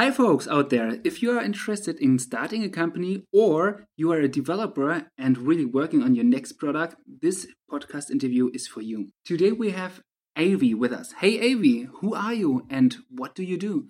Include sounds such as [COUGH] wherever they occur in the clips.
Hi, folks out there. If you are interested in starting a company or you are a developer and really working on your next product, this podcast interview is for you. Today we have Avi with us. Hey, Avi, who are you and what do you do?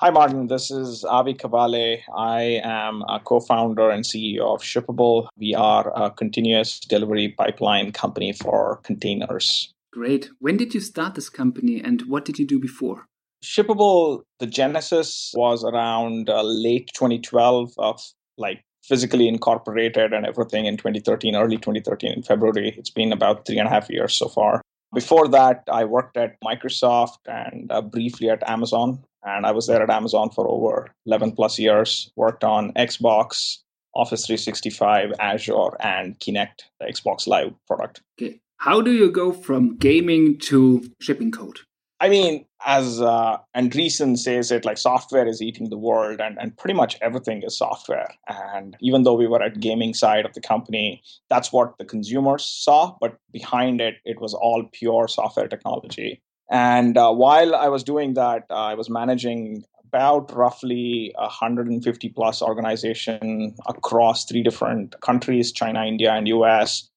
Hi, Martin. This is Avi Cavale. I am a co founder and CEO of Shippable. We are a continuous delivery pipeline company for containers. Great. When did you start this company and what did you do before? Shippable, the genesis was around uh, late 2012 of like physically incorporated and everything in 2013, early 2013 in February. It's been about three and a half years so far. Before that, I worked at Microsoft and uh, briefly at Amazon. And I was there at Amazon for over 11 plus years, worked on Xbox, Office 365, Azure, and Kinect, the Xbox Live product. Okay. How do you go from gaming to shipping code? I mean, as uh, Andreessen says it, like software is eating the world, and, and pretty much everything is software. And even though we were at gaming side of the company, that's what the consumers saw. But behind it, it was all pure software technology. And uh, while I was doing that, uh, I was managing about roughly 150 plus organization across three different countries: China, India, and US.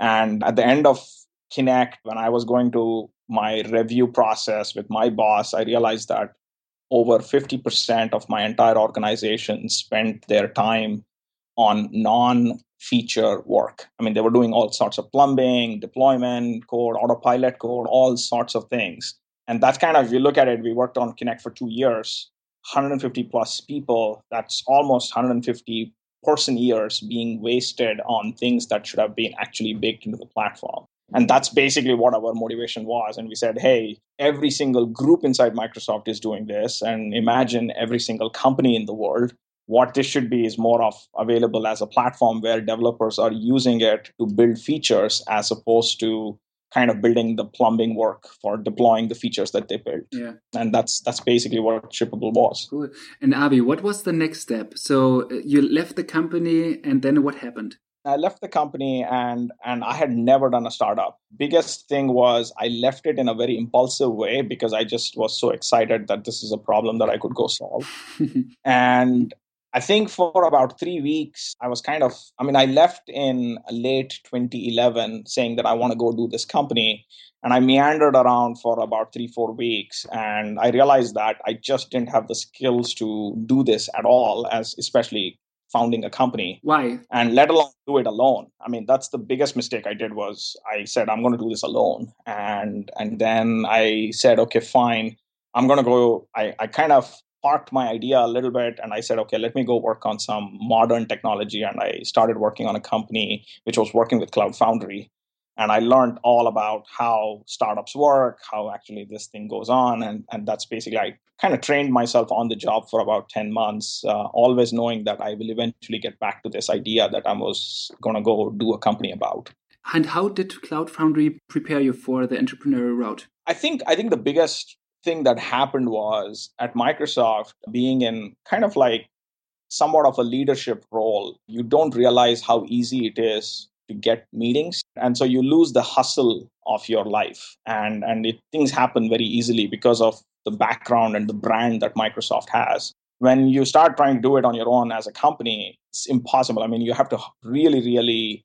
And at the end of Kinect, when I was going to my review process with my boss, I realized that over 50% of my entire organization spent their time on non feature work. I mean, they were doing all sorts of plumbing, deployment code, autopilot code, all sorts of things. And that's kind of, if you look at it, we worked on Kinect for two years, 150 plus people. That's almost 150 person years being wasted on things that should have been actually baked into the platform. And that's basically what our motivation was. And we said, hey, every single group inside Microsoft is doing this. And imagine every single company in the world. What this should be is more of available as a platform where developers are using it to build features as opposed to kind of building the plumbing work for deploying the features that they built. Yeah. And that's that's basically what Shippable was. Cool. And Avi, what was the next step? So uh, you left the company and then what happened? I left the company and and I had never done a startup. Biggest thing was I left it in a very impulsive way because I just was so excited that this is a problem that I could go solve. [LAUGHS] and I think for about three weeks, I was kind of, I mean, I left in late 2011 saying that I want to go do this company. And I meandered around for about three, four weeks. And I realized that I just didn't have the skills to do this at all, as especially founding a company. Why? And let alone do it alone. I mean, that's the biggest mistake I did was I said I'm going to do this alone, and and then I said, okay, fine, I'm going to go. I I kind of parked my idea a little bit and I said, okay, let me go work on some modern technology. And I started working on a company which was working with Cloud Foundry and I learned all about how startups work, how actually this thing goes on, and and that's basically I kind of trained myself on the job for about ten months, uh, always knowing that I will eventually get back to this idea that I was going to go do a company about. And how did Cloud Foundry prepare you for the entrepreneurial route? I think I think the biggest thing that happened was at Microsoft being in kind of like somewhat of a leadership role, you don't realize how easy it is to get meetings and so you lose the hustle of your life. And and it, things happen very easily because of the background and the brand that microsoft has. When you start trying to do it on your own as a company it's impossible. I mean you have to really really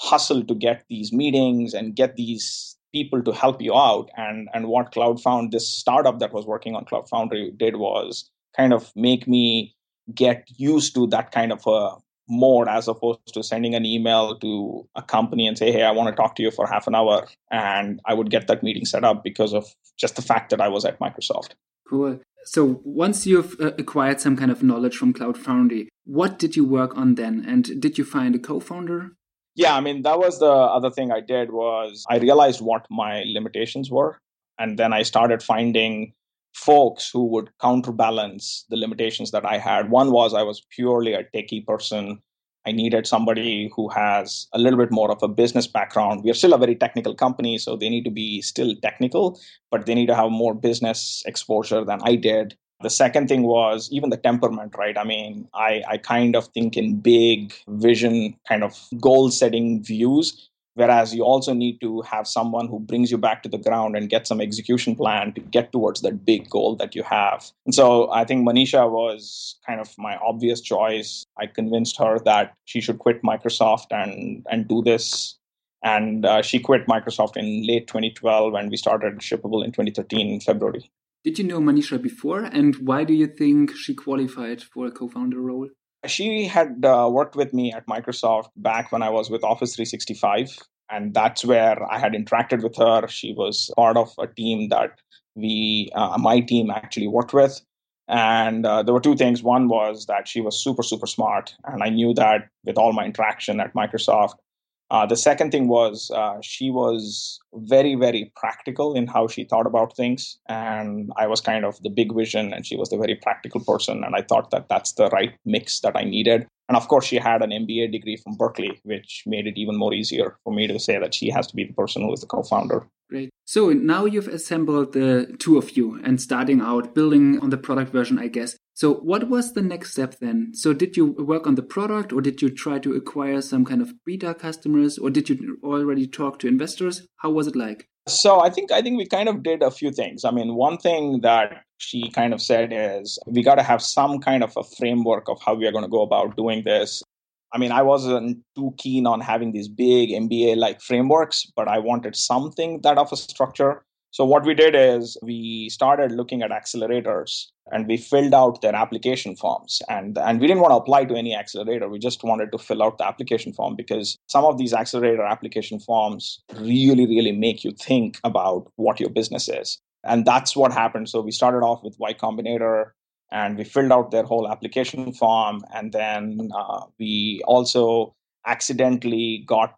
hustle to get these meetings and get these people to help you out. And and what cloud found this startup that was working on cloud foundry did was kind of make me get used to that kind of a more as opposed to sending an email to a company and say, hey, I want to talk to you for half an hour. And I would get that meeting set up because of just the fact that I was at Microsoft. Cool. So once you've uh, acquired some kind of knowledge from Cloud Foundry, what did you work on then? And did you find a co-founder? Yeah, I mean, that was the other thing I did was I realized what my limitations were. And then I started finding folks who would counterbalance the limitations that I had. One was I was purely a techie person. I needed somebody who has a little bit more of a business background. We are still a very technical company, so they need to be still technical, but they need to have more business exposure than I did. The second thing was even the temperament, right? I mean, I, I kind of think in big vision, kind of goal setting views Whereas you also need to have someone who brings you back to the ground and get some execution plan to get towards that big goal that you have. And so I think Manisha was kind of my obvious choice. I convinced her that she should quit Microsoft and, and do this. And uh, she quit Microsoft in late 2012 and we started Shippable in 2013 in February. Did you know Manisha before? And why do you think she qualified for a co founder role? She had uh, worked with me at Microsoft back when I was with Office 365. And that's where I had interacted with her. She was part of a team that we, uh, my team actually worked with. And uh, there were two things. One was that she was super, super smart. And I knew that with all my interaction at Microsoft. Uh, the second thing was uh, she was very, very practical in how she thought about things. And I was kind of the big vision, and she was the very practical person. And I thought that that's the right mix that I needed. And of course, she had an MBA degree from Berkeley, which made it even more easier for me to say that she has to be the person who is the co founder. Great. So now you've assembled the two of you and starting out building on the product version, I guess. So, what was the next step then? So, did you work on the product or did you try to acquire some kind of beta customers or did you already talk to investors? How was it like? So, I think I think we kind of did a few things. I mean, one thing that she kind of said is we got to have some kind of a framework of how we are going to go about doing this. I mean, I wasn't too keen on having these big MBA like frameworks, but I wanted something that of a structure. So, what we did is we started looking at accelerators and we filled out their application forms. And, and we didn't want to apply to any accelerator. We just wanted to fill out the application form because some of these accelerator application forms really, really make you think about what your business is. And that's what happened. So, we started off with Y Combinator and we filled out their whole application form. And then uh, we also accidentally got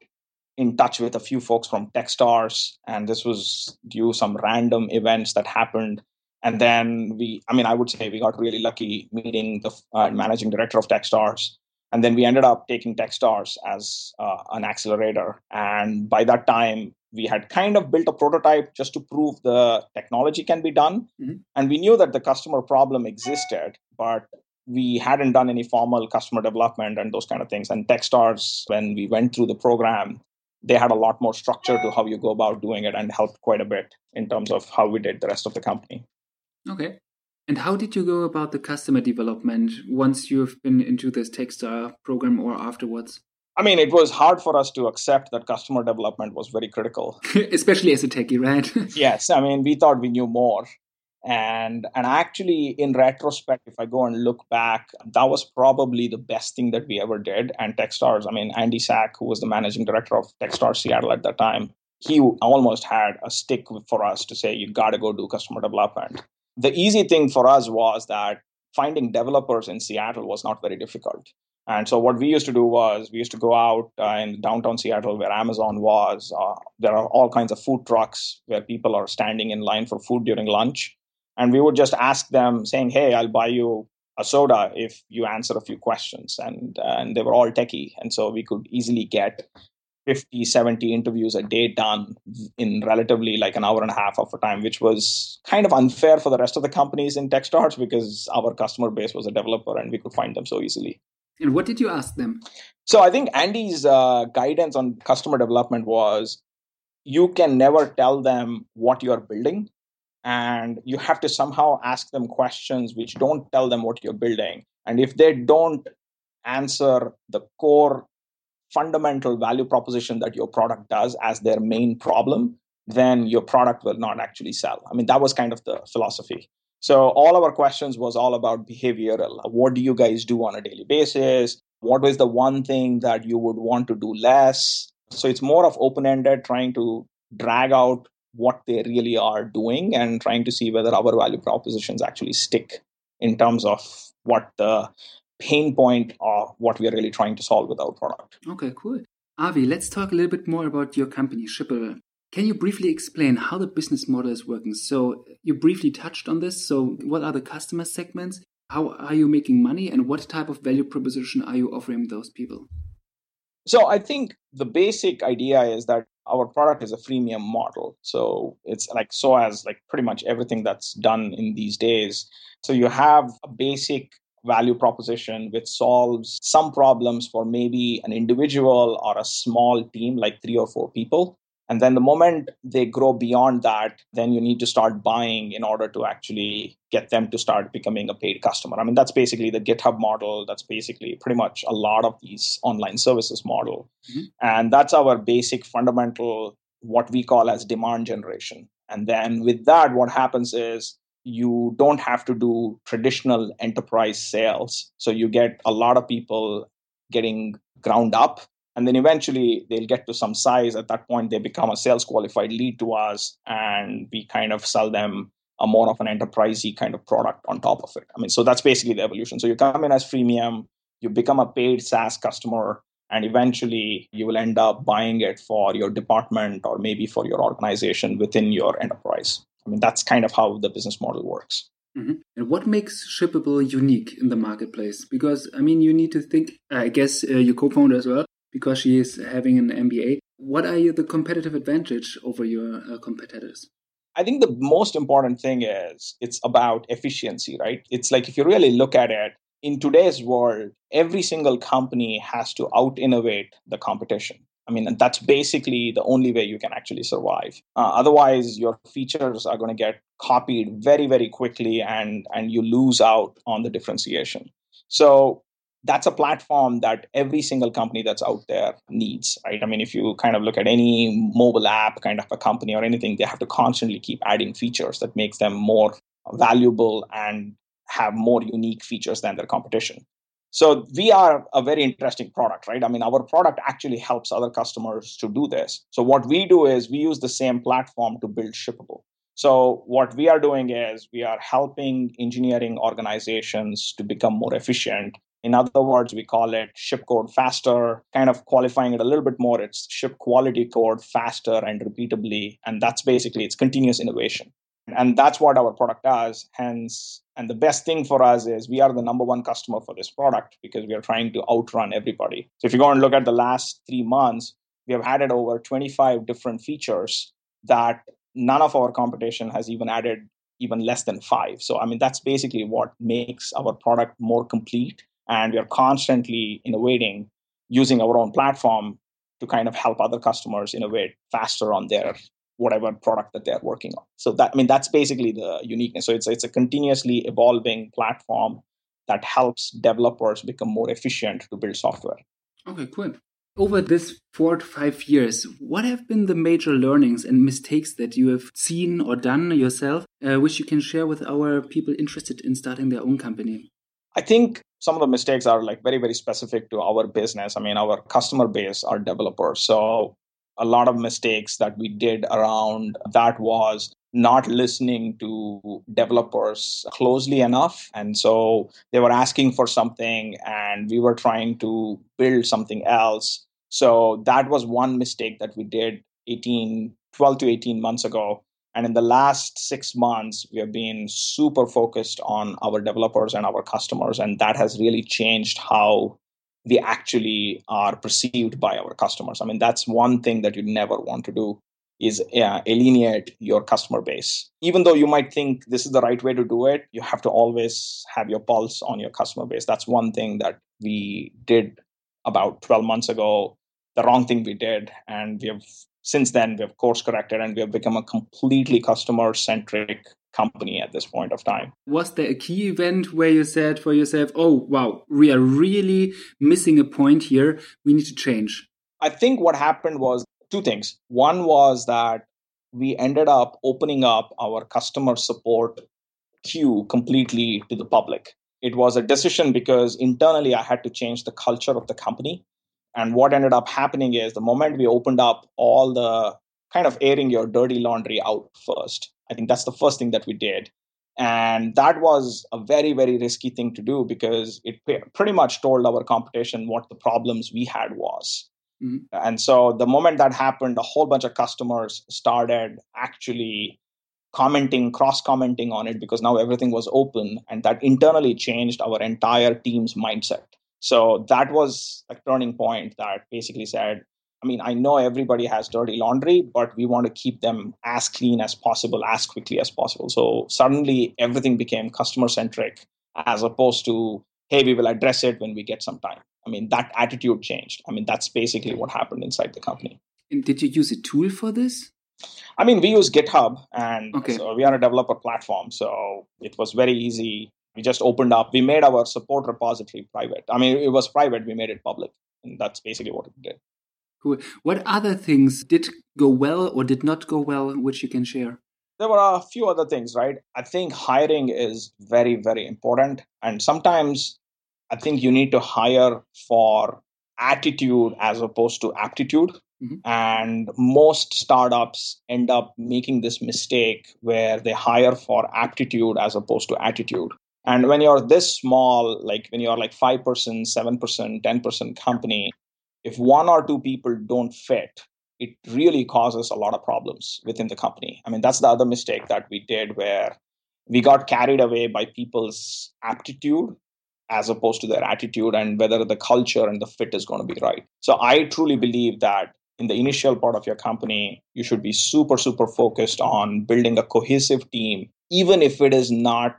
in touch with a few folks from Techstars, and this was due some random events that happened. And then we, I mean, I would say we got really lucky meeting the uh, managing director of Techstars. And then we ended up taking Techstars as uh, an accelerator. And by that time, we had kind of built a prototype just to prove the technology can be done. Mm-hmm. And we knew that the customer problem existed, but we hadn't done any formal customer development and those kind of things. And Techstars, when we went through the program, they had a lot more structure to how you go about doing it and helped quite a bit in terms of how we did the rest of the company. Okay. And how did you go about the customer development once you've been into this Techstar program or afterwards? I mean, it was hard for us to accept that customer development was very critical. [LAUGHS] Especially as a techie, right? [LAUGHS] yes. I mean, we thought we knew more and and actually in retrospect if i go and look back that was probably the best thing that we ever did. And techstars i mean andy sack who was the managing director of techstars seattle at that time he almost had a stick for us to say you got to go do customer development. The easy thing for us was that finding developers in seattle was not very difficult. And so what we used to do was we used to go out uh, in downtown Seattle where Amazon was. Uh, there are all kinds of food trucks where people are standing in line for food during lunch and we would just ask them saying hey i'll buy you a soda if you answer a few questions. And uh, and they were all techie. And so we could easily get 50 70 interviews a day done in relatively like an hour and a half of a time which was kind of unfair for the rest of the companies in techstars because our customer base was a developer and we could find them so easily. And what did you ask them? So i think andy's uh, guidance on customer development was you can never tell them what you're building and you have to somehow ask them questions which don't tell them what you're building. And if they don't answer the core fundamental value proposition that your product does as their main problem then your product will not actually sell. I mean that was kind of the philosophy. So all our questions was all about behavioral. What do you guys do on a daily basis? What is the one thing that you would want to do less? So it's more of open ended trying to drag out what they really are doing and trying to see whether our value propositions actually stick in terms of what the pain point or what we are really trying to solve with our product. Okay, cool. Avi, let's talk a little bit more about your company, Shippable. Can you briefly explain how the business model is working? So, you briefly touched on this. So, what are the customer segments? How are you making money? And what type of value proposition are you offering those people? So, I think the basic idea is that our product is a freemium model so it's like so as like pretty much everything that's done in these days so you have a basic value proposition which solves some problems for maybe an individual or a small team, like three or four people. And then the moment they grow beyond that, then you need to start buying in order to actually get them to start becoming a paid customer. I mean, that's basically the GitHub model. That's basically pretty much a lot of these online services model. Mm-hmm. And that's our basic fundamental, what we call as demand generation. And then with that, what happens is you don't have to do traditional enterprise sales. So you get a lot of people getting ground up and then eventually they'll get to some size at that point they become a sales qualified lead to us and we kind of sell them a more of an enterprisey kind of product on top of it i mean so that's basically the evolution so you come in as freemium you become a paid saas customer and eventually you will end up buying it for your department or maybe for your organization within your enterprise i mean that's kind of how the business model works Mm-hmm. And what makes Shippable unique in the marketplace? Because I mean, you need to think. I guess uh, your co-founder as well because she is having an MBA. What are the competitive advantage over your uh, competitors? I think the most important thing is it's about efficiency, right? It's like if you really look at it, in today's world, every single company has to out innovate the competition. I mean, that's basically the only way you can actually survive. Uh, otherwise, your features are going to get copied very, very quickly, and and you lose out on the differentiation. So that's a platform that every single company that's out there needs right? I mean if you kind of look at any mobile app kind of a company or anything they have to constantly keep adding features that makes them more valuable and have more unique features than their competition. So we are a very interesting product right? I mean our product actually helps other customers to do this. So what we do is we use the same platform to build shippable. So, what we are doing is we are helping engineering organizations to become more efficient in other words, we call it ship code faster, kind of qualifying it a little bit more. It's ship quality code faster and repeatably. And that's basically it's continuous innovation. And that's what our product does. Hence, and the best thing for us is we are the number one customer for this product because we are trying to outrun everybody. So if you go and look at the last three months, we have added over 25 different features that none of our competition has even added even less than five. So, I mean, that's basically what makes our product more complete and we are constantly innovating using our own platform to kind of help other customers innovate faster on their whatever product that they're working on. So that i mean that's basically the uniqueness. So it's it's a continuously evolving platform that helps developers become more efficient to build software. Okay cool. Over this four to five years, what have been the major learnings and mistakes that you have seen or done yourself, uh, which you can share with our people interested in starting their own company? I think some of the mistakes are like very very specific to our business. I mean our customer base are developers. So a lot of mistakes that we did around that was not listening to developers closely enough. And so they were asking for something and we were trying to build something else. So that was one mistake that we did 18 12 to 18 months ago and in the last six months, we have been super focused on our developers and our customers. And that has really changed how we actually are perceived by our customers. I mean, that's one thing that you never want to do is uh, alienate your customer base. Even though you might think this is the right way to do it, you have to always have your pulse on your customer base. That's one thing that we did about 12 months ago, the wrong thing we did. And we have since then we have course corrected and we have become a completely customer centric company at this point of time. Was there a key event where you said for yourself, oh, wow, we are really missing a point here. We need to change? I think what happened was two things. One was that we ended up opening up our customer support queue completely to the public. It was a decision because internally I had to change the culture of the company. And what ended up happening is the moment we opened up all the kind of airing your dirty laundry out first, I think that's the first thing that we did. And that was a very, very risky thing to do because it pretty much told our competition what the problems we had was. Mm-hmm. And so the moment that happened, a whole bunch of customers started actually commenting, cross commenting on it because now everything was open. And that internally changed our entire team's mindset. So that was a turning point that basically said, I mean, I know everybody has dirty laundry, but we want to keep them as clean as possible, as quickly as possible. So suddenly everything became customer centric as opposed to hey, we will address it when we get some time. I mean, that attitude changed. I mean, that's basically what happened inside the company. And did you use a tool for this? I mean, we use GitHub and okay. so we are a developer platform. So it was very easy. We just opened up, we made our support repository private. I mean, it was private, we made it public. And that's basically what it did. Cool. What other things did go well or did not go well, which you can share? There were a few other things, right? I think hiring is very, very important. And sometimes I think you need to hire for attitude as opposed to aptitude. Mm-hmm. And most startups end up making this mistake where they hire for aptitude as opposed to attitude. And when you're this small, like when you're like 5%, 7%, 10% company, if one or two people don't fit, it really causes a lot of problems within the company. I mean, that's the other mistake that we did where we got carried away by people's aptitude as opposed to their attitude and whether the culture and the fit is going to be right. So I truly believe that in the initial part of your company, you should be super, super focused on building a cohesive team, even if it is not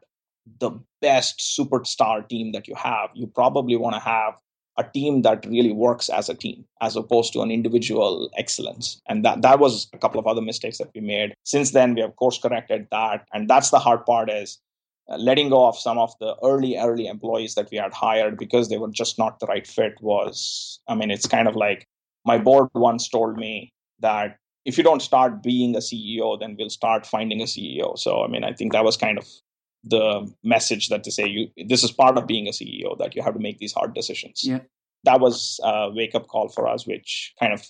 the best superstar team that you have. You probably want to have a team that really works as a team as opposed to an individual excellence. And that that was a couple of other mistakes that we made. Since then we have course corrected that. And that's the hard part is uh, letting go of some of the early early employees that we had hired because they were just not the right fit was i mean it's kind of like my board once told me that if you don't start being a ceo then we'll start finding a ceo so i mean i think that was kind of the message that to say you this is part of being a ceo that you have to make these hard decisions yeah that was a wake up call for us which kind of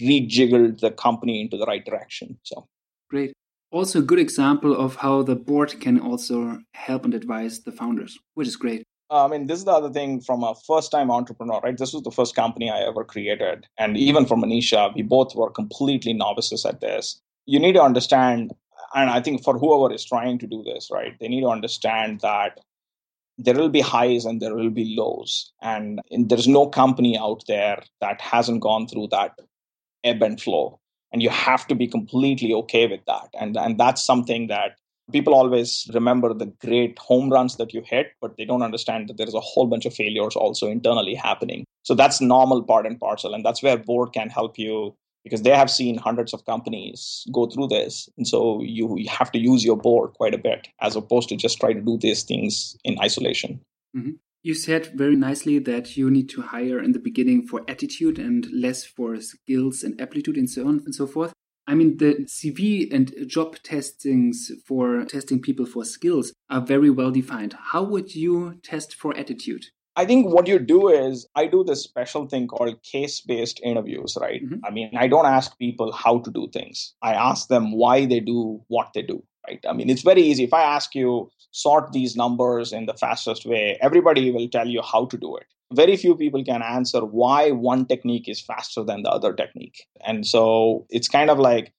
rejiggled the company into the right direction so great also a good example of how the board can also help and advise the founders which is great uh, I mean, this is the other thing from a first time entrepreneur, right? This was the first company I ever created. And even for Manisha, we both were completely novices at this. You need to understand and I think for whoever is trying to do this, right, they need to understand that there will be highs and there will be lows. And there's no company out there that hasn't gone through that ebb and flow. And you have to be completely okay with that. And, and that's something that people always remember the great home runs that you hit, but they don't understand that there's a whole bunch of failures also internally happening. So that's normal part and parcel. And that's where board can help you because they have seen hundreds of companies go through this. And so you, you have to use your board quite a bit as opposed to just try to do these things in isolation. Mm-hmm. You said very nicely that you need to hire in the beginning for attitude and less for skills and aptitude and so on and so forth. I mean, the CV and job testings for testing people for skills are very well defined. How would you test for attitude? I think what you do is I do this special thing called case based interviews, right? Mm-hmm. I mean, I don't ask people how to do things. I ask them why they do what they do, right? I mean, it's very easy. If I ask you sort these numbers in the fastest way, everybody will tell you how to do it. Very few people can answer why one technique is faster than the other technique. And so it's kind of like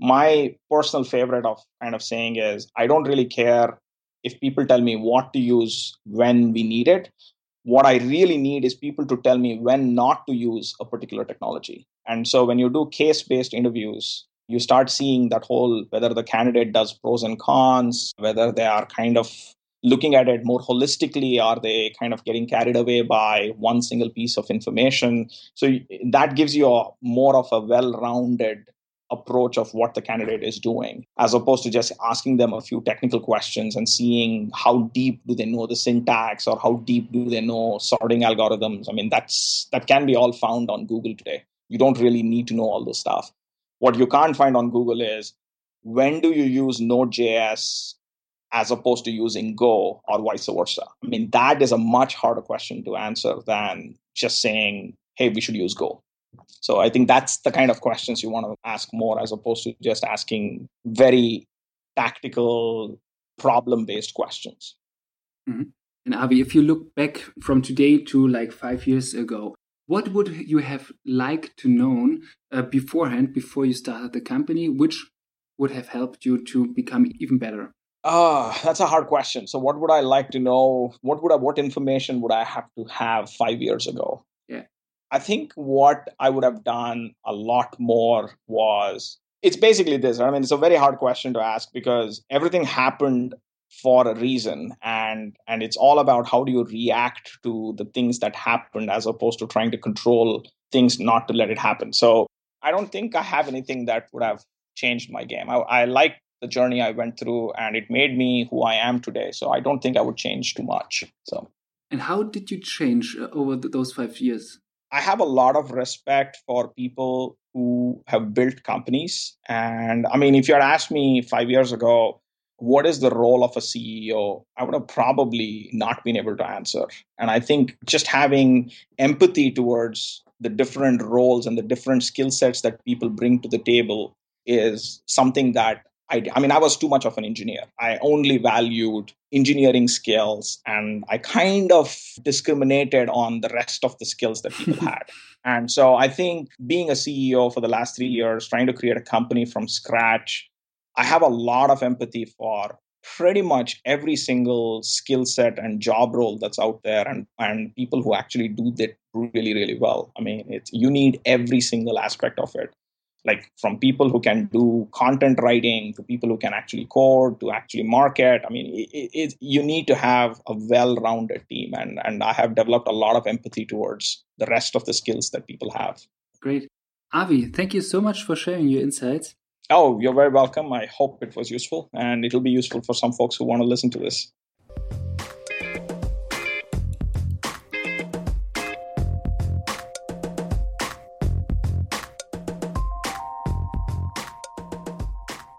my personal favorite of kind of saying is I don't really care if people tell me what to use when we need it what I really need is people to tell me when not to use a particular technology. And so when you do case based interviews, you start seeing that whole whether the candidate does pros and cons, whether they are kind of looking at it more holistically, are they kind of getting carried away by one single piece of information? So that gives you a more of a well rounded approach of what the candidate is doing as opposed to just asking them a few technical questions and seeing how deep do they know the syntax or how deep do they know sorting algorithms. I mean that's that can be all found on google today. You don't really need to know all this stuff. What you can't find on google is when do you use node.js as opposed to using go or vice versa? I mean that is a much harder question to answer than just saying hey we should use go so I think that's the kind of questions you want to ask more as opposed to just asking very tactical, problem based questions. Mm-hmm. And Avi, if you look back from today to like five years ago, what would you have liked to known uh, beforehand before you started the company, which would have helped you to become even better? Ah, uh, that's a hard question. So, what would I like to know? What would I, what information would I have to have five years ago? I think what I would have done a lot more was it's basically this. I mean, it's a very hard question to ask because everything happened for a reason and and it's all about how do you react to the things that happened as opposed to trying to control things not to let it happen. So i don't think i have anything that would have changed my game. I, I like the journey i went through and it made me who i am today. So i don't think i would change too much so. And how did you change uh, over those five years I have a lot of respect for people who have built companies. And I mean, if you had asked me five years ago, what is the role of a CEO? I would have probably not been able to answer. And I think just having empathy towards the different roles and the different skill sets that people bring to the table is something that I, I mean, I was too much of an engineer. I only valued engineering skills and I kind of discriminated on the rest of the skills that people [LAUGHS] had. And so I think being a CEO for the last three years, trying to create a company from scratch, I have a lot of empathy for pretty much every single skill set and job role that's out there and, and people who actually do that really, really well. I mean, it's, you need every single aspect of it like from people who can do content writing to people who can actually code to actually market. I mean it, it, you need to have a well-rounded team and and i have developed a lot of empathy towards the rest of the skills that people have. Great. Avi thank you so much for sharing your insights. Oh you're very welcome. I hope it was useful and it'll be useful for some folks who want to listen to this